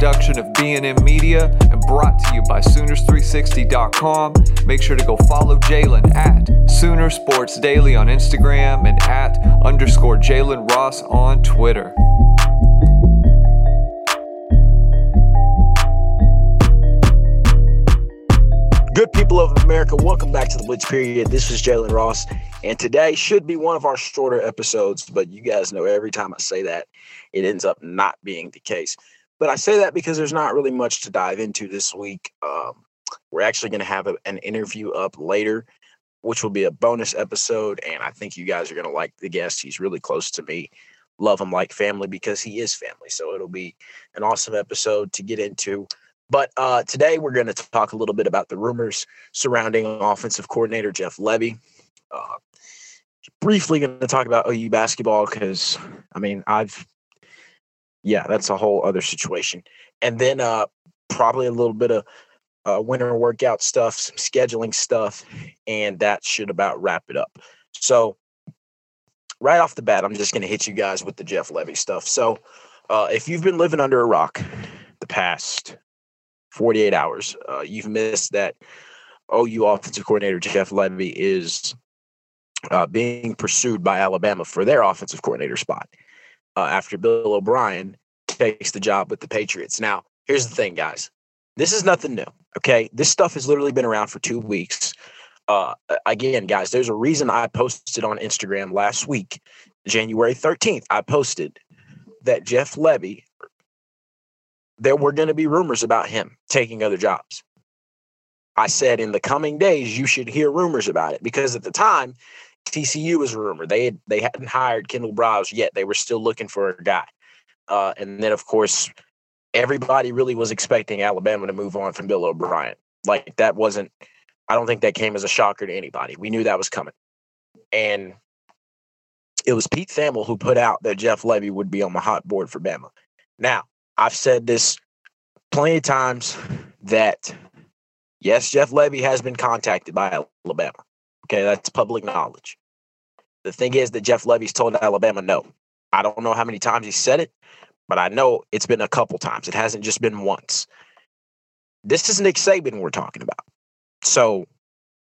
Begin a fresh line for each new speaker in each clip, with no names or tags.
production of B&M Media and brought to you by Sooners360.com. Make sure to go follow Jalen at Sooner Sports Daily on Instagram and at underscore Jalen Ross on Twitter.
Good people of America, welcome back to the Blitz Period. This is Jalen Ross, and today should be one of our shorter episodes, but you guys know every time I say that, it ends up not being the case. But I say that because there's not really much to dive into this week. Um, we're actually going to have a, an interview up later, which will be a bonus episode, and I think you guys are going to like the guest. He's really close to me. Love him like family because he is family. So it'll be an awesome episode to get into. But uh, today we're going to talk a little bit about the rumors surrounding offensive coordinator Jeff Lebby. Uh, briefly going to talk about OU basketball because I mean I've yeah that's a whole other situation, and then uh, probably a little bit of uh, winter workout stuff, some scheduling stuff, and that should about wrap it up. So right off the bat, I'm just going to hit you guys with the Jeff Lebby stuff. So uh, if you've been living under a rock the past 48 hours. Uh, you've missed that OU offensive coordinator Jeff Lebby is uh, being pursued by Alabama for their offensive coordinator spot uh, after Bill O'Brien takes the job with the Patriots. Now, here's the thing, guys. This is nothing new. Okay, this stuff has literally been around for two weeks. Uh, again, guys, there's a reason I posted on Instagram last week, January 13th. I posted that Jeff Lebby, there were going to be rumors about him taking other jobs. I said in the coming days you should hear rumors about it because at the time TCU was a rumor. They had, they hadn't hired Kendall Briles yet. They were still looking for a guy. Uh, and then of course everybody really was expecting Alabama to move on from Bill O'Brien. Like that wasn't I don't think that came as a shocker to anybody. We knew that was coming. And it was Pete Thamel who put out that Jeff Lebby would be on the hot board for Bama. Now, I've said this plenty of times that yes, Jeff Lebby has been contacted by Alabama. Okay, that's public knowledge. The thing is that Jeff Lebby's told Alabama no. I don't know how many times he said it, but I know it's been a couple times. It hasn't just been once. This is Nick Saban we're talking about. So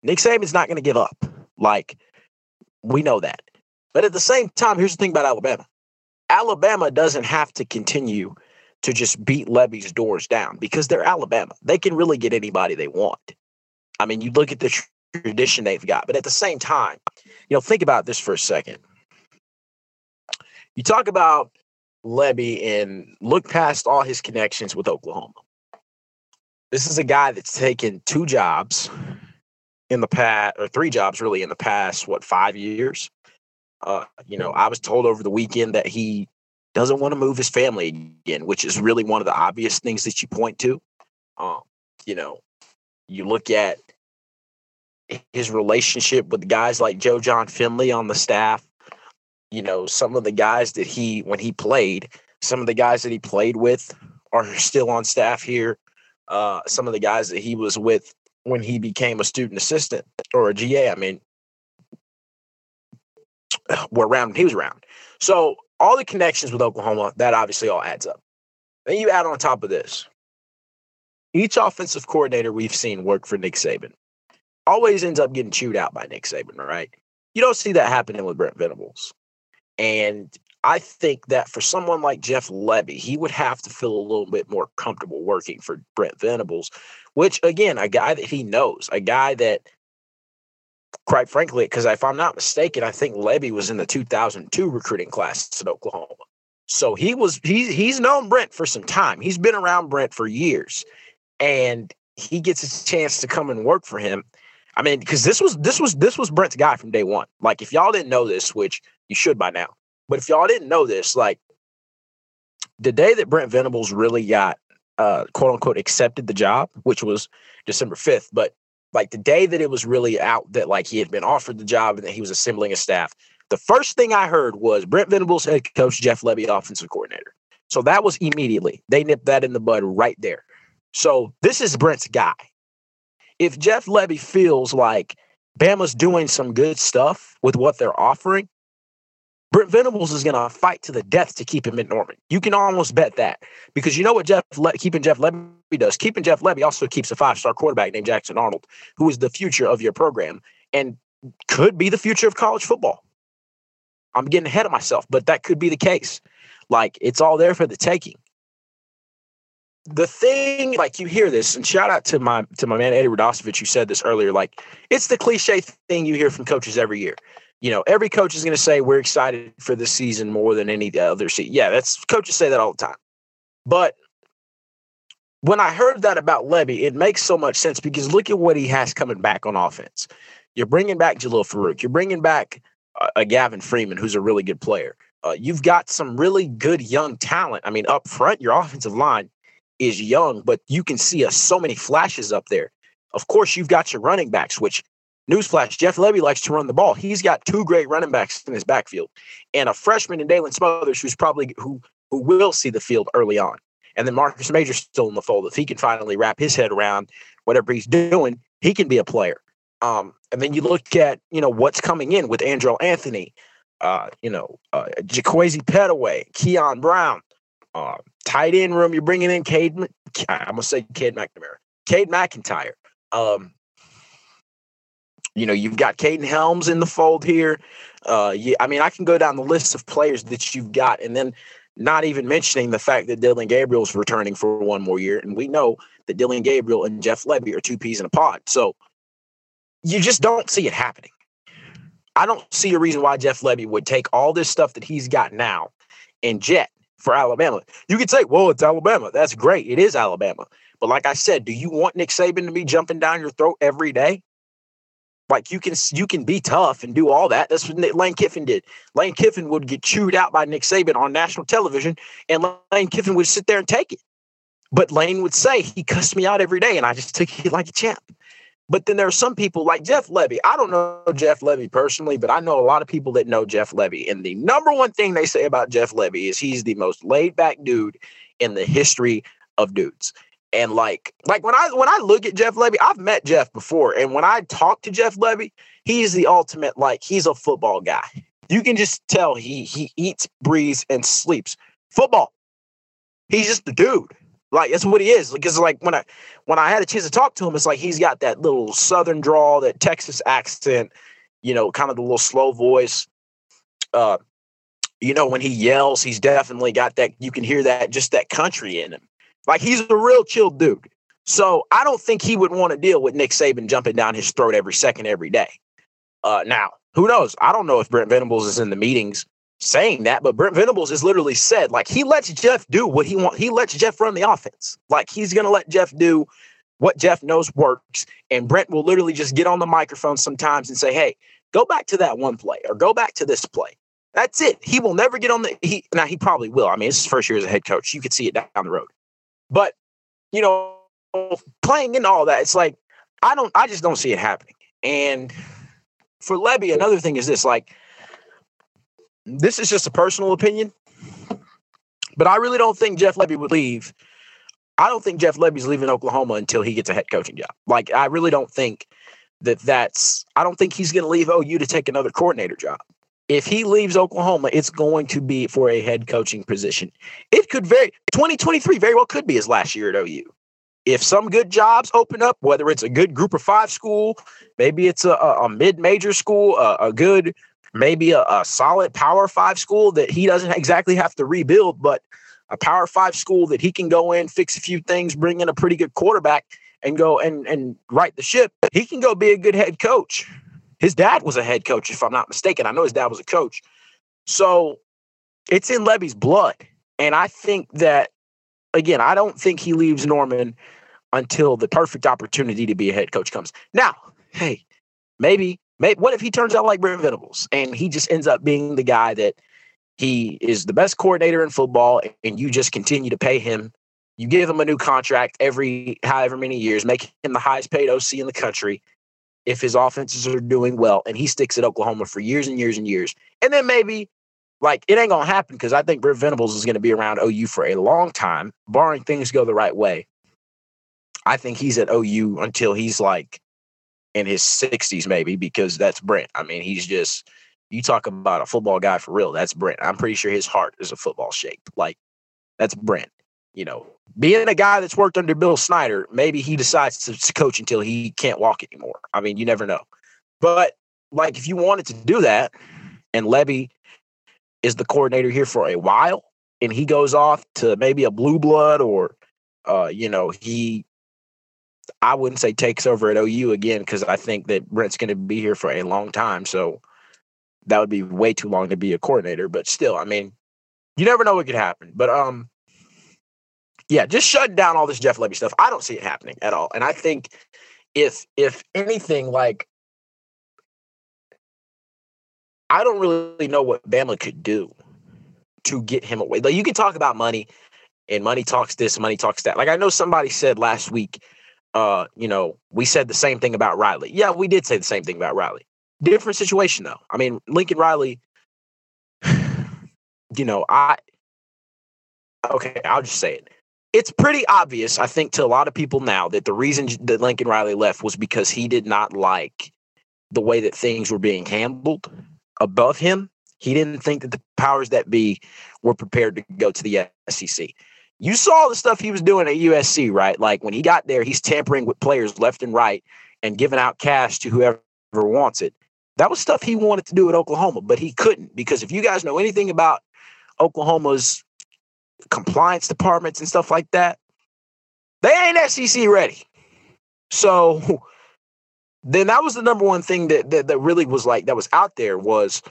Nick Saban's not going to give up. Like, we know that. But at the same time, here's the thing about Alabama Alabama doesn't have to continue to just beat Lebby's doors down because they're Alabama. They can really get anybody they want. I mean, you look at the tradition they've got, but at the same time, you know, think about this for a second. You talk about Lebby and look past all his connections with Oklahoma. This is a guy that's taken two jobs in the past, or three jobs really in the past, what, five years? Uh, you know, I was told over the weekend that he doesn't want to move his family again, which is really one of the obvious things that you point to. Um, you know, you look at his relationship with guys like Joe Jon Finley on the staff. You know, some of the guys that he, when he played, some of the guys that he played with are still on staff here. Uh, some of the guys that he was with when he became a student assistant or a GA, I mean, were around, he was around. So all the connections with Oklahoma, that obviously all adds up. Then you add on top of this, each offensive coordinator we've seen work for Nick Saban always ends up getting chewed out by Nick Saban, right? You don't see that happening with Brent Venables. And I think that for someone like Jeff Lebby, he would have to feel a little bit more comfortable working for Brent Venables, which again, a guy that he knows, a guy that quite frankly, because if I'm not mistaken, I think Lebby was in the 2002 recruiting class at Oklahoma. So he was he's he's known Brent for some time. He's been around Brent for years, and he gets a chance to come and work for him. I mean, because this was this was this was Brent's guy from day one. Like, if y'all didn't know this, which you should by now, but if y'all didn't know this, like the day that Brent Venables really got uh, quote unquote accepted the job, which was December 5th, but like the day that it was really out that like he had been offered the job and that he was assembling a staff, the first thing I heard was Brent Venables head coach, Jeff Lebby offensive coordinator. So that was immediately. They nipped that in the bud right there. So this is Brent's guy. If Jeff Lebby feels like Bama's doing some good stuff with what they're offering, Brent Venables is going to fight to the death to keep him at Norman. You can almost bet that because you know what Jeff Le- keeping Jeff Lebby does. Keeping Jeff Lebby also keeps a five star quarterback named Jackson Arnold, who is the future of your program and could be the future of college football. I'm getting ahead of myself, but that could be the case. Like it's all there for the taking. The thing, like you hear this, and shout out to my to my man Eddie Radosevich, who said this earlier. Like it's the cliche thing you hear from coaches every year you know, every coach is going to say we're excited for this season more than any other season. Yeah, that's coaches say that all the time. But when I heard that about Lebby it makes so much sense because look at what he has coming back on offense. You're bringing back Jalil Farooq You're bringing back uh, a Gavin Freeman, who's a really good player. Uh, you've got some really good young talent. I mean, up front, your offensive line is young, but you can see uh, so many flashes up there. Of course, you've got your running backs, which Newsflash: Jeff Lebby likes to run the ball. He's got two great running backs in his backfield, and a freshman in Daylan Smothers, who's probably who who will see the field early on. And then Marcus Major's still in the fold. If he can finally wrap his head around whatever he's doing, he can be a player. Um, and then you look at you know what's coming in with Andrew Anthony, uh, you know, uh, Jaquazi Pettaway, Keon Brown, uh, tight end room. You're bringing in Cade. I'm gonna say Cade McNamara, Cade McIntyre. Um, you know, you've got Kaden Helms in the fold here. Uh, yeah, I mean, I can go down the list of players that you've got, and then not even mentioning the fact that Dillon Gabriel's returning for one more year, and we know that Dillon Gabriel and Jeff Lebby are two peas in a pod. So you just don't see it happening. I don't see a reason why Jeff Lebby would take all this stuff that he's got now and jet for Alabama. You could say, well, it's Alabama. That's great. It is Alabama. But like I said, do you want Nick Saban to be jumping down your throat every day? Like you can you can be tough and do all that. That's what Lane Kiffin did. Lane Kiffin would get chewed out by Nick Saban on national television, and Lane Kiffin would sit there and take it. But Lane would say he cussed me out every day, and I just took it like a champ. But then there are some people like Jeff Lebby. I don't know Jeff Lebby personally, but I know a lot of people that know Jeff Lebby. And the number one thing they say about Jeff Lebby is he's the most laid back dude in the history of dudes. And like, like when I when I look at Jeff Lebby, I've met Jeff before, and when I talk to Jeff Lebby, he's the ultimate like he's a football guy. You can just tell he he eats, breathes, and sleeps football. He's just the dude. Like that's what he is. Because like when I when I had a chance to talk to him, it's like he's got that little southern drawl, that Texas accent, you know, kind of the little slow voice. Uh, you know, when he yells, he's definitely got that. You can hear that just that country in him. Like he's a real chill dude. So I don't think he would want to deal with Nick Saban jumping down his throat every second, every day. Uh, now, who knows? I don't know if Brent Venables is in the meetings saying that, but Brent Venables has literally said, like, he lets Jeff do what he wants. He lets Jeff run the offense. Like, he's going to let Jeff do what Jeff knows works. And Brent will literally just get on the microphone sometimes and say, hey, go back to that one play or go back to this play. That's it. He will never get on the he now he probably will. I mean, it's his first year as a head coach. You could see it down the road. But, you know, playing in all that, it's like, I don't, I just don't see it happening. And for Lebby, another thing is this like, this is just a personal opinion, but I really don't think Jeff Lebby would leave. I don't think Jeff Lebby's leaving Oklahoma until he gets a head coaching job. Like, I really don't think that that's, I don't think he's going to leave OU to take another coordinator job if he leaves Oklahoma, it's going to be for a head coaching position. It could very 2023 very well could be his last year at OU. If some good jobs open up, whether it's a good group of five school, maybe it's a, a mid-major school, a, a good, maybe a, a solid power five school that he doesn't exactly have to rebuild, but a power five school that he can go in, fix a few things, bring in a pretty good quarterback, and go and and right the ship. He can go be a good head coach. His dad was a head coach, if I'm not mistaken. I know his dad was a coach. So it's in Lebby's blood. And I think that, again, I don't think he leaves Norman until the perfect opportunity to be a head coach comes. Now, hey, maybe, maybe what if he turns out like Brent Venables and he just ends up being the guy that he is the best coordinator in football and you just continue to pay him. You give him a new contract every however many years, make him the highest paid OC in the country, if his offenses are doing well and he sticks at Oklahoma for years and years and years. And then maybe like it ain't gonna happen because I think Brent Venables is gonna be around OU for a long time, barring things go the right way. I think he's at OU until he's like in his 60s, maybe, because that's Brent. I mean, he's just you talk about a football guy for real. That's Brent. I'm pretty sure his heart is a football shape. Like that's Brent. You know, being a guy that's worked under Bill Snyder, maybe he decides to, coach until he can't walk anymore. I mean, you never know. But like, if you wanted to do that, and Lebby is the coordinator here for a while, and he goes off to maybe a blue blood or, uh, you know, he I wouldn't say takes over at OU again because I think that Brent's going to be here for a long time. So that would be way too long to be a coordinator. But still, I mean, you never know what could happen. But um, yeah, just shut down all this Jeff Lebby stuff. I don't see it happening at all. And I think if if anything, like I don't really know what Bama could do to get him away. Like you can talk about money and money talks this, money talks that. Like I know somebody said last week uh, you know, we said the same thing about Riley. Yeah, we did say the same thing about Riley. Different situation though. I mean, Lincoln Riley, you know, I okay, I'll just say it. It's pretty obvious, I think, to a lot of people now that the reason that Lincoln Riley left was because he did not like the way that things were being handled above him. He didn't think that the powers that be were prepared to go to the SEC you saw the stuff he was doing at USC, right? Like when he got there, he's tampering with players left and right and giving out cash to whoever wants it. That was stuff he wanted to do at Oklahoma, but he couldn't because if you guys know anything about Oklahoma's compliance departments and stuff like that, they ain't SEC ready. So then that was the number one thing that, that that really was like that was out there was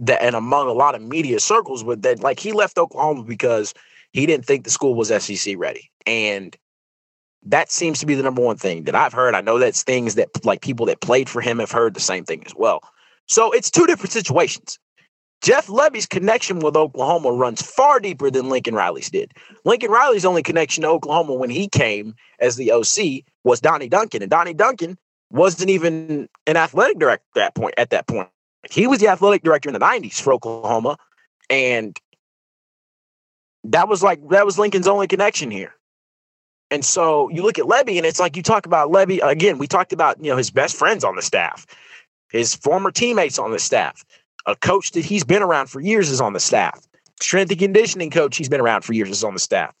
that and among a lot of media circles with that like he left Oklahoma because he didn't think the school was SEC ready. And that seems to be the number one thing that I've heard. I know that's things that like people that played for him have heard the same thing as well. So it's two different situations. Jeff Lebby's connection with Oklahoma runs far deeper than Lincoln Riley's did. Lincoln Riley's only connection to Oklahoma when he came as the OC was Donnie Duncan, and Donnie Duncan wasn't even an athletic director at that point. At that point, he was the athletic director in the '90s for Oklahoma, and that was like that was Lincoln's only connection here. And so you look at Lebby, and it's like you talk about Lebby again. We talked about you know his best friends on the staff, his former teammates on the staff, a coach that he's been around for years is on the staff, strength and conditioning coach he's been around for years is on the staff.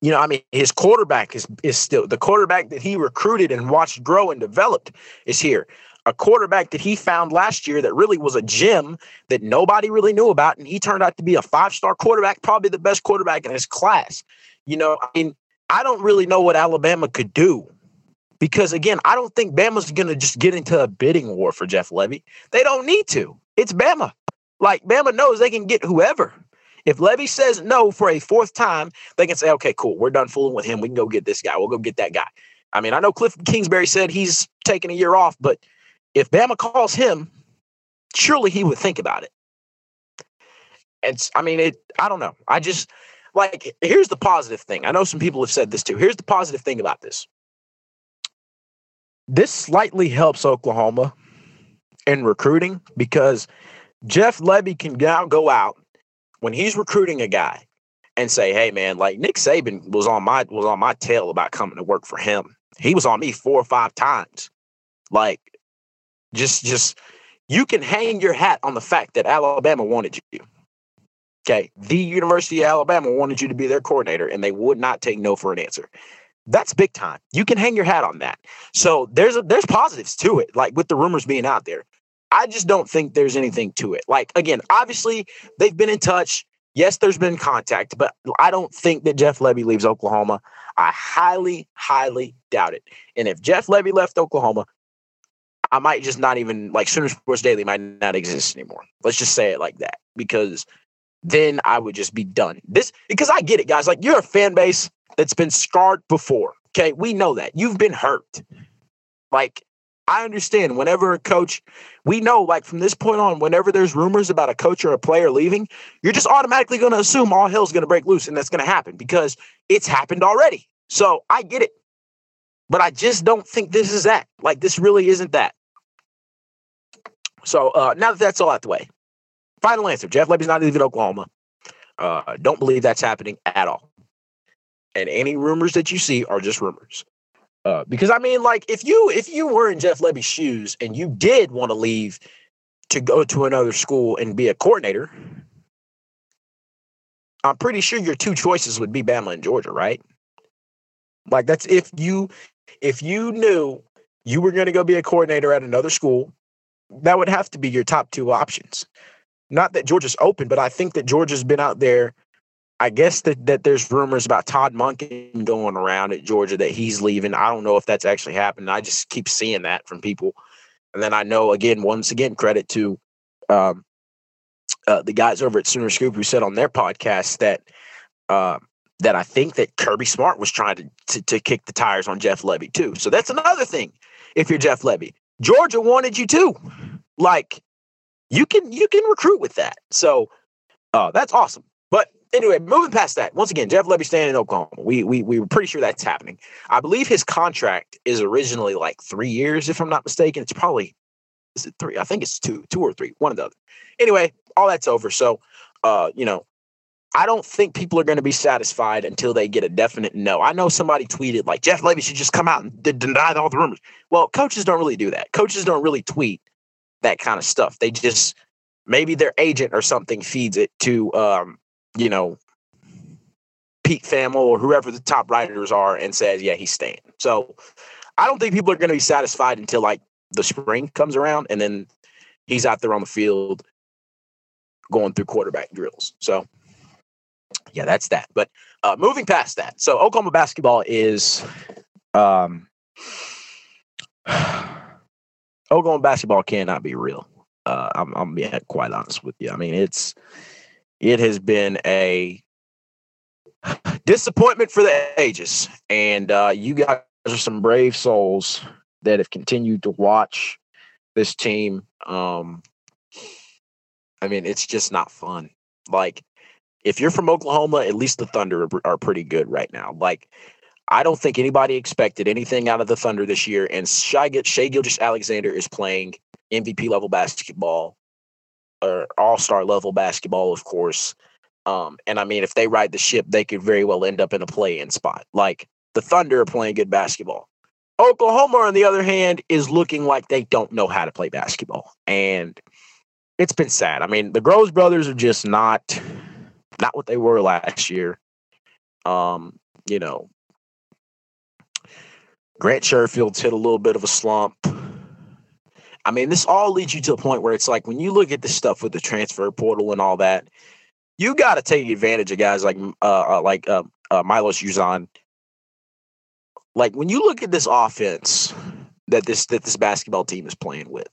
You know, I mean, his quarterback is is still the quarterback that he recruited and watched grow and developed is here a quarterback that he found last year that really was a gem that nobody really knew about. And he turned out to be a five star quarterback, probably the best quarterback in his class. You know, I mean, I don't really know what Alabama could do because, again, I don't think Bama's going to just get into a bidding war for Jeff Lebby. They don't need to. It's Bama. Like, Bama knows they can get whoever. If Lebby says no for a fourth time, they can say, okay, cool, we're done fooling with him. We can go get this guy. We'll go get that guy. I mean, I know Cliff Kingsbury said he's taking a year off, but if Bama calls him, surely he would think about it. And I mean, it. I don't know. I just like here's the positive thing. I know some people have said this too. Here's the positive thing about this. This slightly helps Oklahoma in recruiting because Jeff Lebby can now go out when he's recruiting a guy and say, "Hey, man, like Nick Saban was on my was on my tail about coming to work for him. He was on me four or five times. Like just, just you can hang your hat on the fact that Alabama wanted you. Okay, the University of Alabama wanted you to be their coordinator, and they would not take no for an answer. That's big time. You can hang your hat on that. So there's a, there's positives to it, like with the rumors being out there. I just don't think there's anything to it. Like again, obviously they've been in touch. Yes, there's been contact, but I don't think that Jeff Lebby leaves Oklahoma. I highly, highly doubt it. And if Jeff Lebby left Oklahoma, I might just not even like Sooner Sports Daily might not exist anymore. Let's just say it like that because then I would just be done. This because I get it, guys. Like you're a fan base that's been scarred before. Okay, we know that you've been hurt. Like I understand whenever a coach, we know like from this point on, whenever there's rumors about a coach or a player leaving, you're just automatically going to assume all hell's going to break loose and that's going to happen because it's happened already. So I get it. But I just don't think this is that. Like this really isn't that. So uh, now that that's all out the way, final answer: Jeff Lebby's not leaving Oklahoma. Uh, don't believe that's happening at all. And any rumors that you see are just rumors. Uh, because I mean, like if you if you were in Jeff Lebby's shoes and you did want to leave to go to another school and be a coordinator, I'm pretty sure your two choices would be Bama and Georgia, right? Like that's if you if you knew you were going to go be a coordinator at another school, that would have to be your top two options. Not that Georgia's open, but I think that Georgia's been out there. I guess that, that there's rumors about Todd Monken going around at Georgia that he's leaving. I don't know if that's actually happened. I just keep seeing that from people. And then I know again, once again, credit to um, uh, the guys over at Sooner Scoop who said on their podcast that uh, that I think that Kirby Smart was trying to, to, to kick the tires on Jeff Lebby too. So that's another thing. If you're Jeff Lebby, Georgia wanted you too. Like you can you can recruit with that. So uh, that's awesome. But anyway, moving past that, once again, Jeff Lebby staying in Oklahoma. We we we were pretty sure that's happening. I believe his contract is originally like three years, if I'm not mistaken. It's probably is it three? I think it's two, two or three, one or the other. Anyway, all that's over. So uh, you know, I don't think people are going to be satisfied until they get a definite no. I know somebody tweeted like Jeff Lebby should just come out and d- deny all the rumors. Well, coaches don't really do that. Coaches don't really tweet that kind of stuff. They just maybe their agent or something feeds it to um, you know Pete Thamel or whoever the top writers are and says, yeah, he's staying. So I don't think people are going to be satisfied until like the spring comes around and then he's out there on the field going through quarterback drills. So yeah, that's that. But uh, moving past that, so Oklahoma basketball is um, Oklahoma basketball cannot be real. Uh, I'm, I'm being quite honest with you. I mean, it's it has been a disappointment for the ages, and uh, you guys are some brave souls that have continued to watch this team. Um, I mean, it's just not fun. Like if you're from Oklahoma, at least the Thunder are, are pretty good right now. Like, I don't think anybody expected anything out of the Thunder this year. And Shai, Shai Gilgeous-Alexander is playing MVP level basketball or all star level basketball, of course. Um, and I mean, if they ride the ship, they could very well end up in a play in spot. Like the Thunder are playing good basketball. Oklahoma, on the other hand, is looking like they don't know how to play basketball. And it's been sad. I mean, the Groves brothers are just not not what they were last year. Um, you know, Grant Sherfield's hit a little bit of a slump. I mean, this all leads you to a point where it's like when you look at this stuff with the transfer portal and all that, you got to take advantage of guys like uh, uh like uh, uh, Milos Uzan. Like when you look at this offense that this that this basketball team is playing with,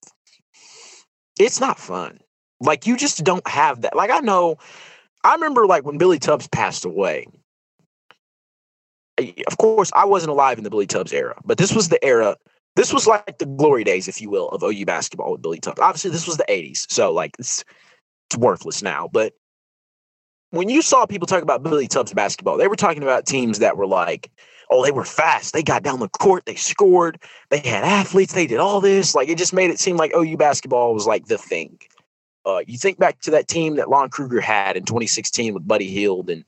it's not fun. Like you just don't have that. Like I know I remember like when Billy Tubbs passed away. Of course, I wasn't alive in the Billy Tubbs era, but this was the era. This was like the glory days, if you will, of OU basketball with Billy Tubbs. Obviously, this was the '80s, so like it's it's worthless now. But when you saw people talk about Billy Tubbs basketball, they were talking about teams that were like, oh, they were fast. They got down the court, they scored, they had athletes, they did all this. Like it just made it seem like OU basketball was like the thing. Uh, you think back to that team that Lon Kruger had in 2016 with Buddy Hield and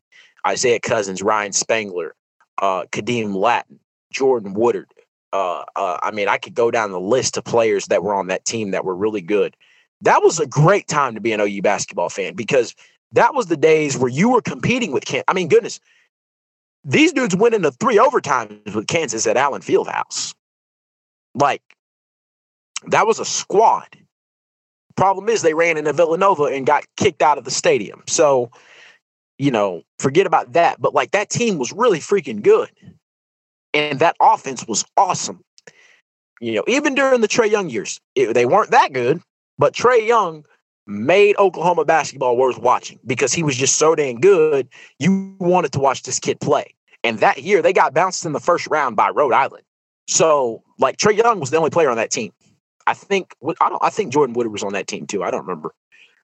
Isaiah Cousins, Ryan Spangler, uh, Khadeem Lattin, Jordan Woodard. Uh, uh, I mean, I could go down the list of players that were on that team that were really good. That was a great time to be an OU basketball fan because that was the days where you were competing with Kansas. I mean, goodness, these dudes went into three overtimes with Kansas at Allen Fieldhouse. Like, that was a squad. Problem is, they ran into Villanova and got kicked out of the stadium. So, you know, forget about that. But like that team was really freaking good. And that offense was awesome. You know, even during the Trae Young years, it, they weren't that good, but Trae Young made Oklahoma basketball worth watching because he was just so damn good. You wanted to watch this kid play. And that year, they got bounced in the first round by Rhode Island. So, like, Trae Young was the only player on that team. I think I don't. I think Jordan Woodard was on that team too. I don't remember,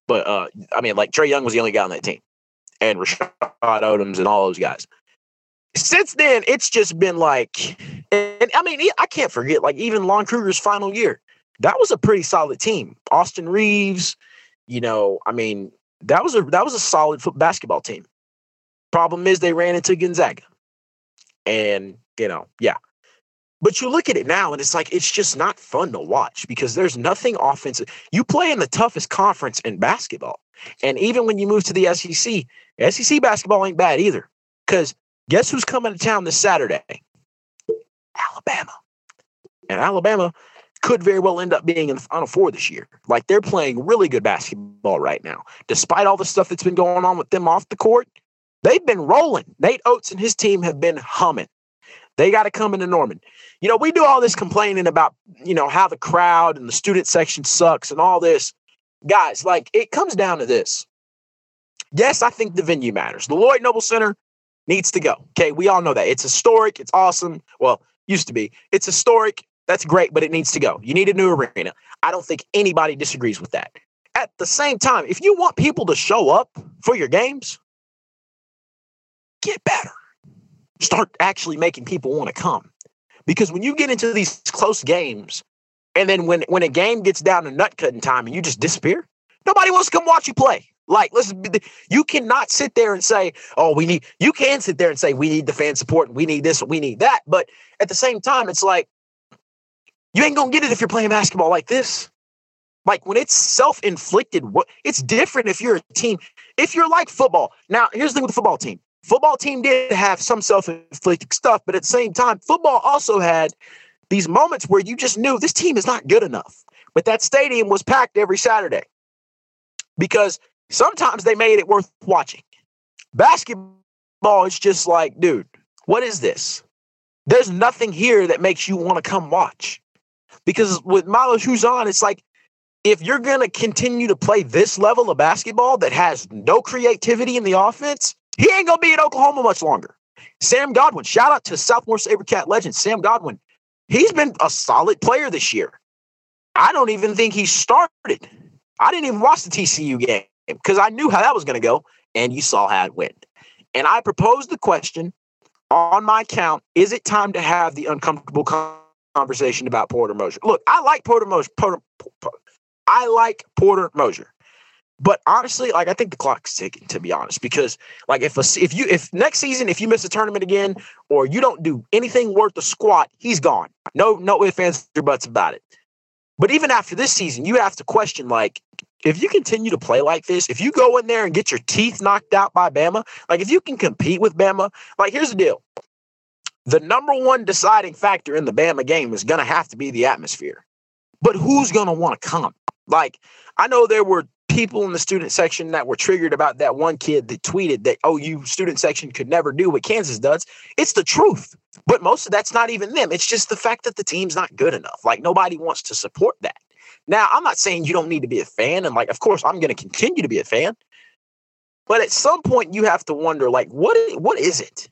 but uh, I mean, like Trae Young was the only guy on that team, and Rashard Odomes and all those guys. Since then, it's just been like, and I mean, I can't forget like even Lon Kruger's final year. That was a pretty solid team. Austin Reaves, you know, I mean, that was a that was a solid foot basketball team. Problem is they ran into Gonzaga, and you know, yeah, But you look at it now and it's like it's just not fun to watch because there's nothing offensive. You play in the toughest conference in basketball. And even when you move to the SEC, SEC basketball ain't bad either. Because guess who's coming to town this Saturday? Alabama. And Alabama could very well end up being in the Final Four this year. Like they're playing really good basketball right now. Despite all the stuff that's been going on with them off the court, they've been rolling. Nate Oats and his team have been humming. They got to come into Norman. You know, we do all this complaining about, you know, how the crowd and the student section sucks and all this. Guys, like it comes down to this. Yes, I think the venue matters. The Lloyd Noble Center needs to go. Okay, we all know that. It's historic, it's awesome. Well, used to be. It's historic. That's great, but it needs to go. You need a new arena. I don't think anybody disagrees with that. At the same time, if you want people to show up for your games, get better. Start actually making people want to come. Because when you get into these close games, and then when when a game gets down to nut cutting time and you just disappear, nobody wants to come watch you play. Like, listen, you cannot sit there and say, "Oh, we need." You can sit there and say, "We need the fan support, we need this, we need that." But at the same time, it's like you ain't gonna get it if you're playing basketball like this. Like when it's self-inflicted, it's different if you're a team. If you're like football, now here's the thing with the football team. Football team did have some self-inflicted stuff, but at the same time, football also had these moments where you just knew this team is not good enough. But that stadium was packed every Saturday because sometimes they made it worth watching. Basketball is just like, dude, what is this? There's nothing here that makes you want to come watch. Because with Milos Uzan, it's like if you're going to continue to play this level of basketball that has no creativity in the offense, he ain't to be in Oklahoma much longer. Sam Godwin, shout out to Southmoore Sabercat legend Sam Godwin. He's been a solid player this year. I don't even think he started. I didn't even watch the TCU game because I knew how that was going to go, and you saw how it went. And I proposed the question on my count: Is it time to have the uncomfortable conversation about Porter Moser? Look, I like Porter Moser. Porter, Porter, I like Porter Moser. But honestly, like I think the clock's ticking. To be honest, because like if a, if you if next season if you miss a tournament again or you don't do anything worth a squat, he's gone. No no ifs ands or buts about it. But even after this season, you have to question like if you continue to play like this, if you go in there and get your teeth knocked out by Bama, like if you can compete with Bama, like here's the deal. The number one deciding factor in the Bama game is going to have to be the atmosphere. But who's going to want to come? Like, I know there were people in the student section that were triggered about that one kid that tweeted that, oh, you student section could never do what Kansas does. It's the truth. But most of that's not even them. It's just the fact that the team's not good enough. Like nobody wants to support that. Now, I'm not saying you don't need to be a fan. And like, of course, I'm going to continue to be a fan. But at some point, you have to wonder, like, what what is it?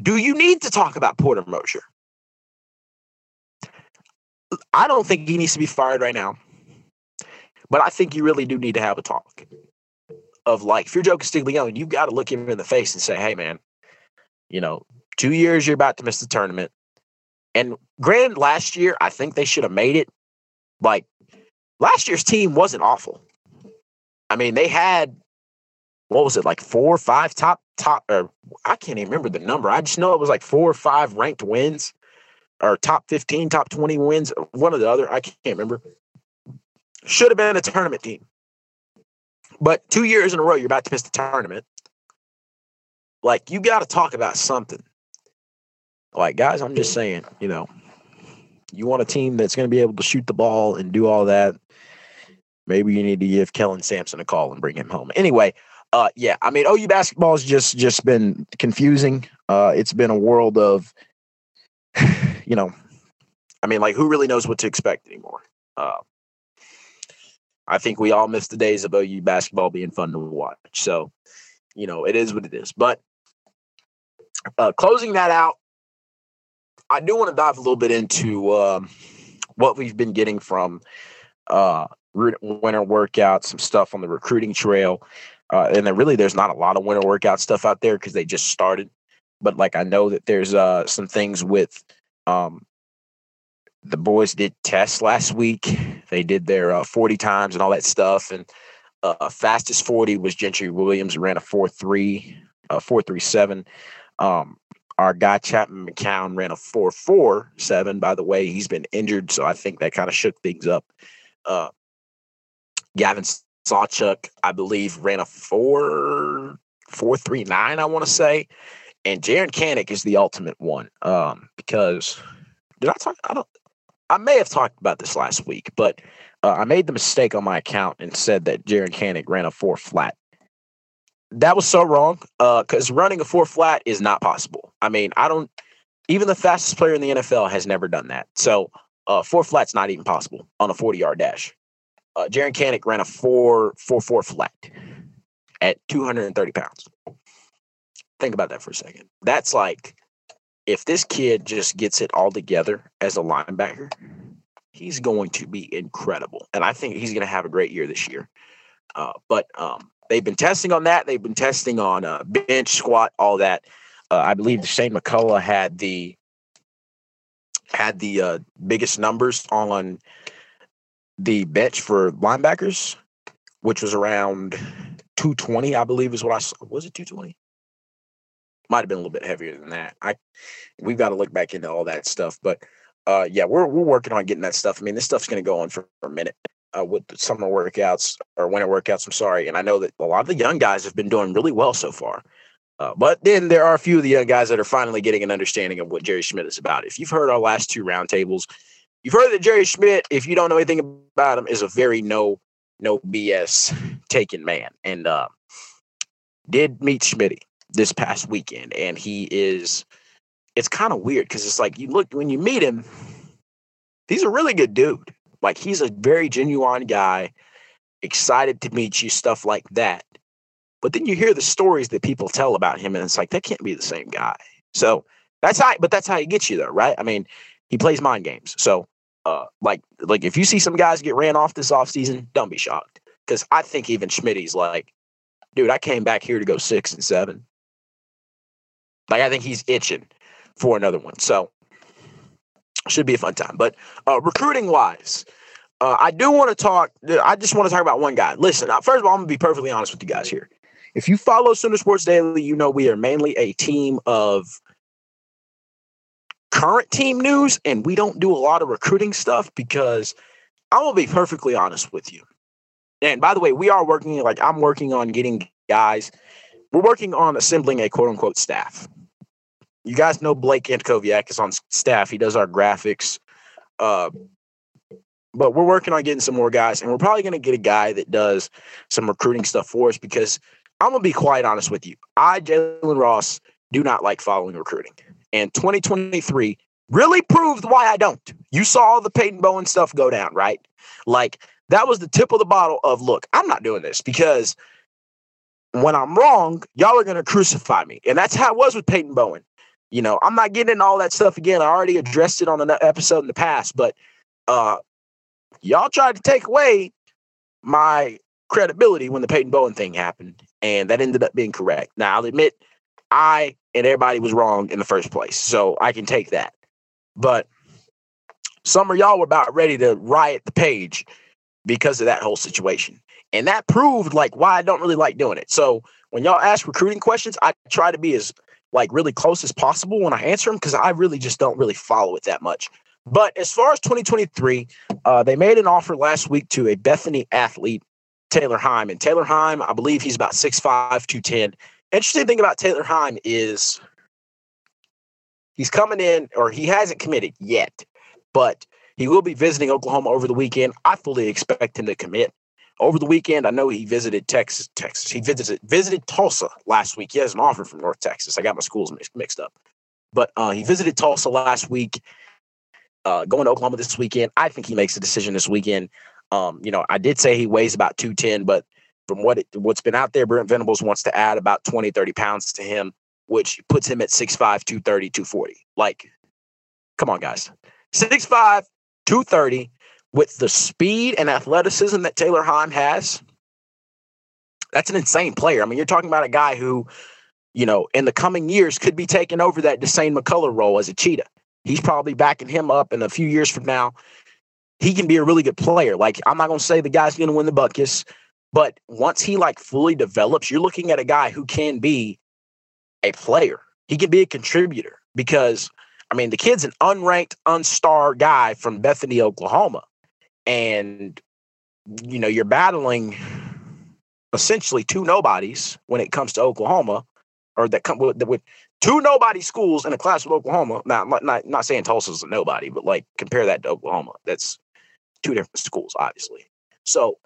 Do you need to talk about Porter Moser? I don't think he needs to be fired right now. But I think you really do need to have a talk of like, if you're Joe Castiglione, you've got to look him in the face and say, hey, man, you know, two years you're about to miss the tournament. And granted, last year, I think they should have made it. Like, last year's team wasn't awful. I mean, they had, what was it, like four or five top, top, or I can't even remember the number. I just know it was like four or five ranked wins or top 15, top 20 wins, one or the other. I can't remember. Should have been a tournament team. But two years in a row, you're about to miss the tournament. Like, you got to talk about something. Like, guys, I'm just saying, you know, you want a team that's going to be able to shoot the ball and do all that. Maybe you need to give Kellen Sampson a call and bring him home. Anyway, uh, yeah, I mean, OU basketball has just just been confusing. Uh, it's been a world of, you know, I mean, like, who really knows what to expect anymore? Uh, I think we all miss the days of OU basketball being fun to watch. So, you know, it is what it is. But uh, closing that out, I do want to dive a little bit into um, what we've been getting from uh, winter workouts, some stuff on the recruiting trail. Uh, and then really, there's not a lot of winter workout stuff out there because they just started. But like, I know that there's uh, some things with um, the boys did tests last week. They did their uh, 40 times and all that stuff. And uh, fastest 40 was Gentry Williams, ran a 4 3, uh, 4 3 7. Um, our guy Chapman McCown ran a 4.47. By the way, he's been injured, so I think that kind of shook things up. Uh, Gavin Sawchuk, I believe, ran a 4 439, I want to say. And Jaren Kanak is the ultimate one. Um, because did I talk? I don't I may have talked about this last week, but uh, I made the mistake on my account and said that Jaren Kanak ran a four flat. That was so wrong because uh, running a four flat is not possible. I mean, I don't, even the fastest player in the NFL has never done that. So, uh, four flat's not even possible on a 40 yard dash. Uh, Jaren Kanak ran a four, four, four flat at 230 pounds. Think about that for a second. That's like if this kid just gets it all together as a linebacker, he's going to be incredible. And I think he's going to have a great year this year. Uh, but um, they've been testing on that. They've been testing on uh, bench, squat, all that. Uh, I believe Shane McCullough had the had the uh, biggest numbers on the bench for linebackers, which was around 220, I believe is what I saw. Was it 220? Might have been a little bit heavier than that. I we've got to look back into all that stuff, but uh, yeah, we're we're working on getting that stuff. I mean, this stuff's going to go on for, for a minute uh, with summer workouts or winter workouts. I'm sorry, and I know that a lot of the young guys have been doing really well so far. Uh, but then there are a few of the young guys that are finally getting an understanding of what Jerry Schmidt is about. If you've heard our last two roundtables, you've heard that Jerry Schmidt, if you don't know anything about him, is a very no no BS taken man, and uh, did meet Schmidt this past weekend, and he is it's kind of weird because it's like you look when you meet him, he's a really good dude. Like he's a very genuine guy, excited to meet you, stuff like that. But then you hear the stories that people tell about him, and it's like that can't be the same guy. So that's how, but that's how he gets you though, right? I mean, he plays mind games. So uh like like if you see some guys get ran off this offseason, don't be shocked. Because I think even Schmidt's like, dude, I came back here to go six and seven. Like I think he's itching for another one. So should be a fun time. But uh, recruiting wise, uh, I do want to talk. I just want to talk about one guy. Listen, uh, first of all, I'm gonna be perfectly honest with you guys here. If you follow Sooner Sports Daily, you know we are mainly a team of current team news, and we don't do a lot of recruiting stuff because I'm gonna be perfectly honest with you. And by the way, we are working like I'm working on getting guys. We're working on assembling a quote unquote staff you guys know Blake Antkoviak is on staff. He does our graphics. Uh, but we're working on getting some more guys, and we're probably going to get a guy that does some recruiting stuff for us because I'm going to be quite honest with you. I, Jalen Ross, do not like following recruiting. And 2023 really proved why I don't. You saw all the Peyton Bowen stuff go down, right? Like that was the tip of the bottle of look, I'm not doing this because when I'm wrong, y'all are going to crucify me. And that's how it was with Peyton Bowen. You know, I'm not getting into all that stuff again. I already addressed it on an episode in the past, but uh y'all tried to take away my credibility when the Peyton Bowen thing happened, and that ended up being correct. Now I'll admit I and everybody was wrong in the first place, so I can take that. But some of y'all were about ready to riot the page because of that whole situation. And that proved like why I don't really like doing it. So when y'all ask recruiting questions, I try to be as like really close as possible when I answer them because I really just don't really follow it that much. But as far as 2023, uh, they made an offer last week to a Bethany athlete, Taylor Heim. And Taylor Heim, I believe he's about 6'5, 210. Interesting thing about Taylor Heim is he's coming in, or he hasn't committed yet, but he will be visiting Oklahoma over the weekend. I fully expect him to commit over the weekend, I know he visited Texas. Texas. He visited visited Tulsa last week. He has an offer from North Texas. I got my schools mixed up, but uh, he visited Tulsa last week. Uh, going to Oklahoma this weekend. I think he makes a decision this weekend. Um, you know, I did say he weighs about 210, but from what it, what's been out there, Brent Venables wants to add about 20, 30 pounds to him, which puts him at 6'5, 230, 240. Like, come on, guys. 6'5, 230 with the speed and athleticism that Taylor Hahn has, that's an insane player. I mean, you're talking about a guy who, you know, in the coming years could be taking over that Dasan McCullough role as a cheetah. He's probably backing him up in a few years from now. He can be a really good player. Like, I'm not going to say the guy's going to win the Butkus, but once he like fully develops, you're looking at a guy who can be a player. he can be a contributor because I mean the kid's an unranked, unstar guy from Bethany, Oklahoma, and you know you're battling essentially two nobodies when it comes to Oklahoma, or that come with, with two nobody schools in a class with Oklahoma. Now, not, not not saying Tulsa's a nobody, but like compare that to Oklahoma. That's two different schools, obviously. So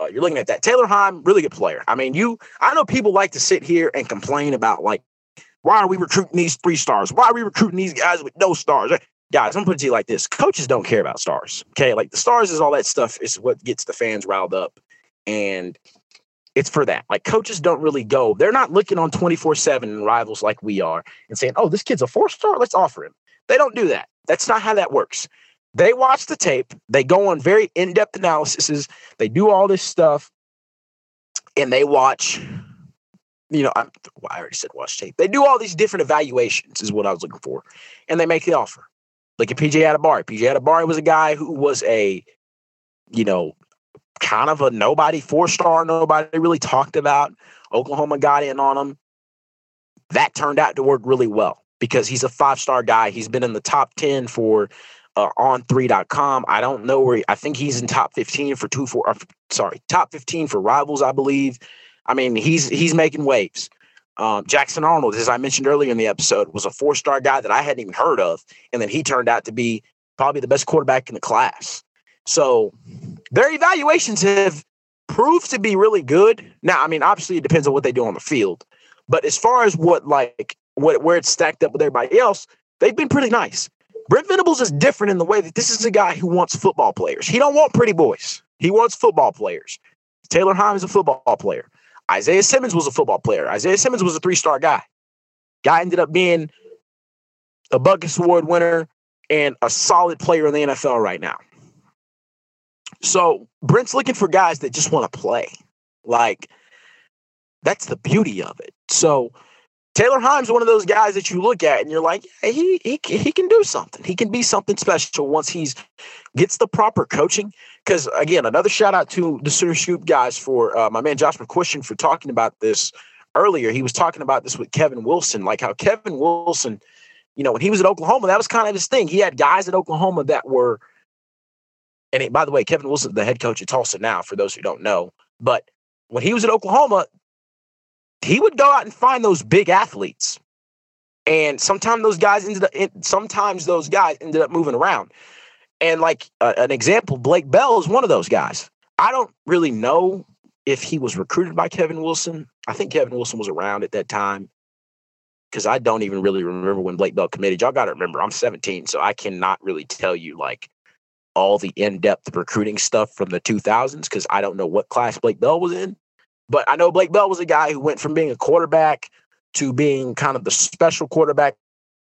uh, you're looking at that. Taylor Heim, really good player. I mean, you. I know people like to sit here and complain about like, why are we recruiting these three stars? Why are we recruiting these guys with no stars? Guys, I'm putting it to you like this: coaches don't care about stars. Okay, like the stars is all that stuff is what gets the fans riled up, and it's for that. Like coaches don't really go, they're not looking on 24 7 rivals like we are and saying, oh, this kid's a four star, let's offer him. They don't do that. That's not how that works. They watch the tape, they go on very in depth analyses, they do all this stuff, and they watch. You know, I, well, I already said watch tape. They do all these different evaluations, is what I was looking for, and they make the offer. Like at PJ Adebawore. PJ Adebawore was a guy who was a, you know, kind of a nobody four star, nobody really talked about. Oklahoma got in on him. That turned out to work really well because he's a five star guy. He's been in the top 10 for uh, on3.com. I don't know where he, I think he's in top 15 for two four. Uh, sorry, top 15 for rivals, I believe. I mean, he's he's making waves. Um, Jackson Arnold, as I mentioned earlier in the episode, was a four star guy that I hadn't even heard of, and then he turned out to be probably the best quarterback in the class. So their evaluations have proved to be really good. Now, I mean, obviously it depends on what they do on the field, but as far as what like what where it's stacked up with everybody else, they've been pretty nice. Brent Venables is different in the way that this is a guy who wants football players. He don't want pretty boys. He wants football players. Taylor Heim is a football player. Isaiah Simmons was a football player. Isaiah Simmons was a three-star guy. Guy ended up being a Butkus Award winner and a solid player in the NFL right now. So Brent's looking for guys that just want to play. Like that's the beauty of it. So Taylor Heim's one of those guys that you look at and you're like, yeah, he he he can do something. He can be something special once he's gets the proper coaching. Because again, another shout out to the Sooner Scoop guys for uh, my man Josh McCuistion for talking about this earlier. He was talking about this with Kevin Wilson, like how Kevin Wilson, you know, when he was at Oklahoma, that was kind of his thing. He had guys at Oklahoma that were and it, by the way, Kevin Wilson, the head coach at Tulsa now, for those who don't know, but when he was at Oklahoma, he would go out and find those big athletes. And sometimes those guys ended up, sometimes those guys ended up moving around. And like uh, an example, Blake Bell is one of those guys. I don't really know if he was recruited by Kevin Wilson. I think Kevin Wilson was around at that time because I don't even really remember when Blake Bell committed. Y'all got to remember, I'm 17, so I cannot really tell you like all the in-depth recruiting stuff from the 2000s because I don't know what class Blake Bell was in, but I know Blake Bell was a guy who went from being a quarterback to being kind of the special quarterback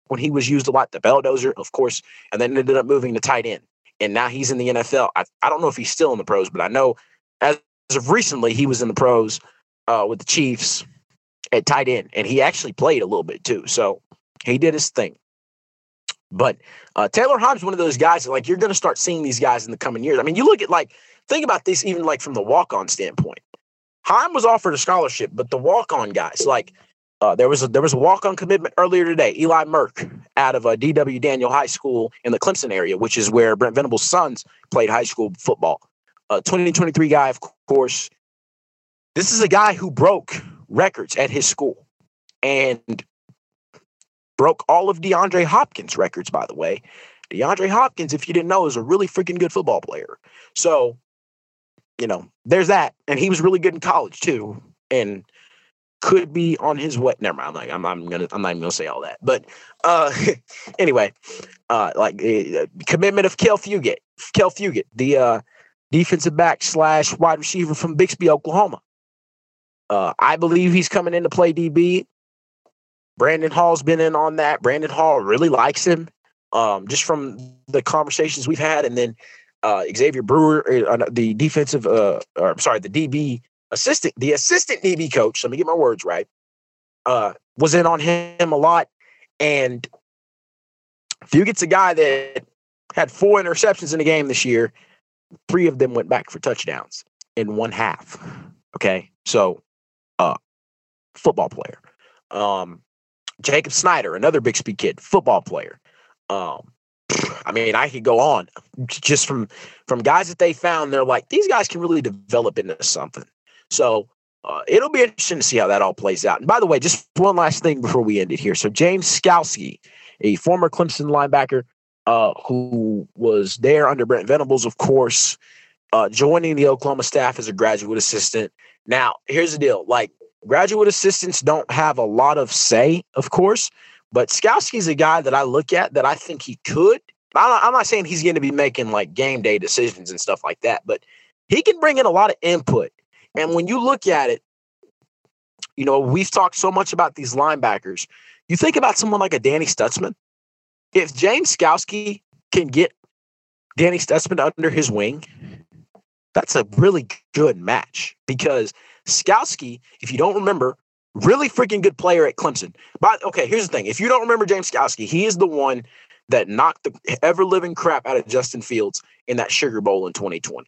when he was used a lot, the belldozer, of course, and then ended up moving to tight end. And now he's in the NFL. I, I don't know if he's still in the pros, but I know as of recently he was in the pros uh, with the Chiefs at tight end, and he actually played a little bit too. So he did his thing. But uh, Taylor Heim's one of those guys that, like, you're going to start seeing these guys in the coming years. I mean, you look at, like, think about this even, like, from the walk on standpoint. Heim was offered a scholarship, but the walk on guys, like, uh, there was a there was a walk on commitment earlier today. Eli Merck out of uh, D.W. Daniel High School in the Clemson area, which is where Brent Venables' sons played high school football. Uh, 2023 guy, of course. This is a guy who broke records at his school, and broke all of DeAndre Hopkins' records, by the way. DeAndre Hopkins, if you didn't know, is a really freaking good football player. So, you know, there's that. And he was really good in college too. And could be on his way. Never mind. I'm like, I'm, I'm gonna, I'm not even gonna say all that. But uh, anyway, uh, like uh, commitment of Kael Fugate, Kael Fugate, the uh, defensive back slash wide receiver from Bixby, Oklahoma. Uh, I believe he's coming in to play DB. Brandon Hall's been in on that. Brandon Hall really likes him, um, just from the conversations we've had. And then uh, Xavier Brewer, uh, the defensive, uh, or sorry, the DB assistant, the assistant DB coach. Let me get my words right. Uh, was in on him a lot, and Fugate's a guy that had four interceptions in the game this year. Three of them went back for touchdowns in one half. Okay, so uh, football player. Um, Jacob Snyder, another Bixby kid, football player. Um, I mean, I could go on just from from guys that they found. They're like these guys can really develop into something. So uh, it'll be interesting to see how that all plays out. And by the way, just one last thing before we end it here. So James Skalski, a former Clemson linebacker uh, who was there under Brent Venables, of course, uh, joining the Oklahoma staff as a graduate assistant. Now, here's the deal: like graduate assistants don't have a lot of say, of course, but Skalski's a guy that I look at that I think he could. I'm not, I'm not saying he's going to be making like game day decisions and stuff like that, but he can bring in a lot of input. And when you look at it, you know, we've talked so much about these linebackers. You think about someone like a Danny Stutsman. If James Skalski can get Danny Stutsman under his wing, that's a really good match because Skalski, if you don't remember, really freaking good player at Clemson. But okay, here's the thing: if you don't remember James Skalski, he is the one that knocked the ever living crap out of Justin Fields in that Sugar Bowl in 2020.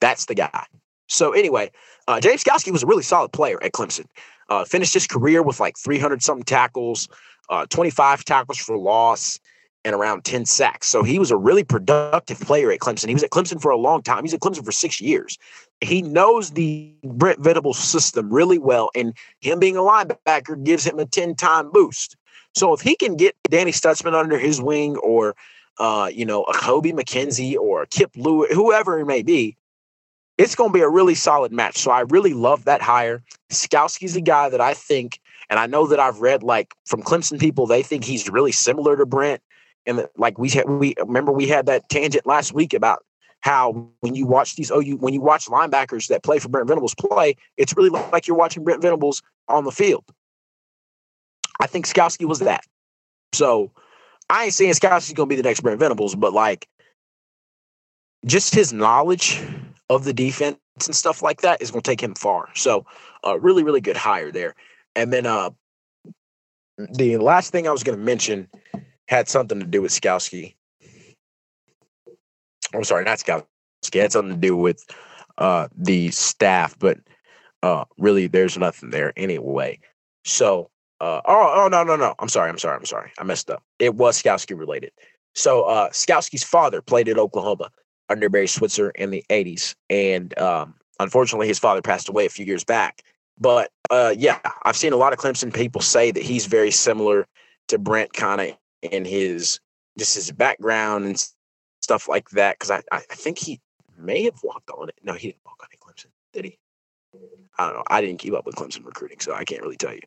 That's the guy. So anyway, uh, James Skalski was a really solid player at Clemson. Uh, finished his career with like 300 something tackles, uh, 25 tackles for loss, and around 10 sacks. So he was a really productive player at Clemson. He was at Clemson for a long time. He's at Clemson for six years. He knows the Brent Venables system really well, and him being a linebacker gives him a 10 time boost. So if he can get Danny Stutsman under his wing or, uh, you know, a Kobie McKinzie or Kip Lewis, whoever it may be, it's going to be a really solid match. So I really love that hire. Skalski's a guy that I think, and I know that I've read like from Clemson people, they think he's really similar to Brent. And like we had, we remember we had that tangent last week about how when you watch these OU, when you watch linebackers that play for Brent Venables play, it's really like you're watching Brent Venables on the field. I think Skalski was that. So I ain't saying Skalski's gonna be the next Brent Venables, but like just his knowledge of the defense and stuff like that is gonna take him far. So uh really, really good hire there. And then uh the last thing I was gonna mention had something to do with Skalski. I'm sorry, not Skalski. It had something to do with uh, the staff, but uh, really, there's nothing there anyway. So, uh, oh, oh no, no, no. I'm sorry. I'm sorry. I'm sorry. I messed up. It was Skalski related. So, uh, Skalski's father played at Oklahoma under Barry Switzer in the 80s, and um, unfortunately, his father passed away a few years back. But uh, yeah, I've seen a lot of Clemson people say that he's very similar to Brent, kind of in his just his background and stuff like that. Because I, I think he may have walked on it. No, he didn't walk on it, Clemson, did he? I don't know. I didn't keep up with Clemson recruiting, so I can't really tell you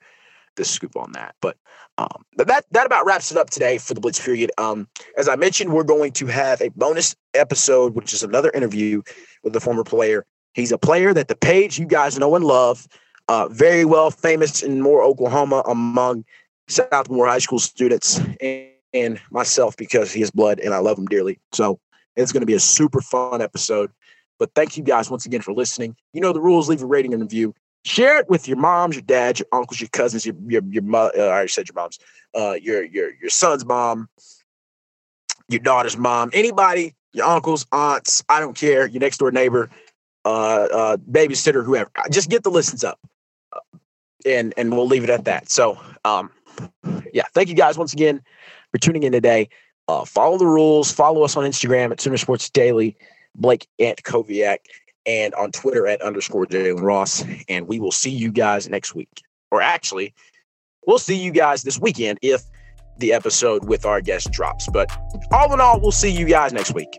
the scoop on that. But um, that that about wraps it up today for the Blitz period. Um, as I mentioned, we're going to have a bonus episode, which is another interview with a former player. He's a player that the page you guys know and love, uh, very well famous in Moore, Oklahoma, among Southmoore High School students and, and myself because he is blood and I love him dearly. So it's going to be a super fun episode. But thank you guys once again for listening. You know the rules. Leave a rating and review. Share it with your moms, your dads, your uncles, your cousins, your your your mother. Uh, I already said your moms. Uh, your your your son's mom, your daughter's mom, anybody, your uncles, aunts. I don't care. Your next door neighbor, uh, uh, babysitter, whoever. Just get the listens up, uh, and and we'll leave it at that. So, um, yeah, thank you guys once again for tuning in today. Uh, follow the rules. Follow us on Instagram at Sooner Sports Daily, Blake Ant Koviak, and on Twitter at underscore Jalen Ross. And we will see you guys next week. Or actually, we'll see you guys this weekend if the episode with our guest drops. But all in all, we'll see you guys next week.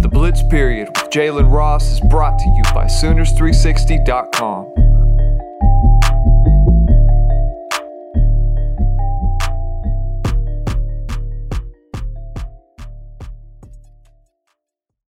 The Blitz Period with Jalen Ross is brought to you by Sooners360.com.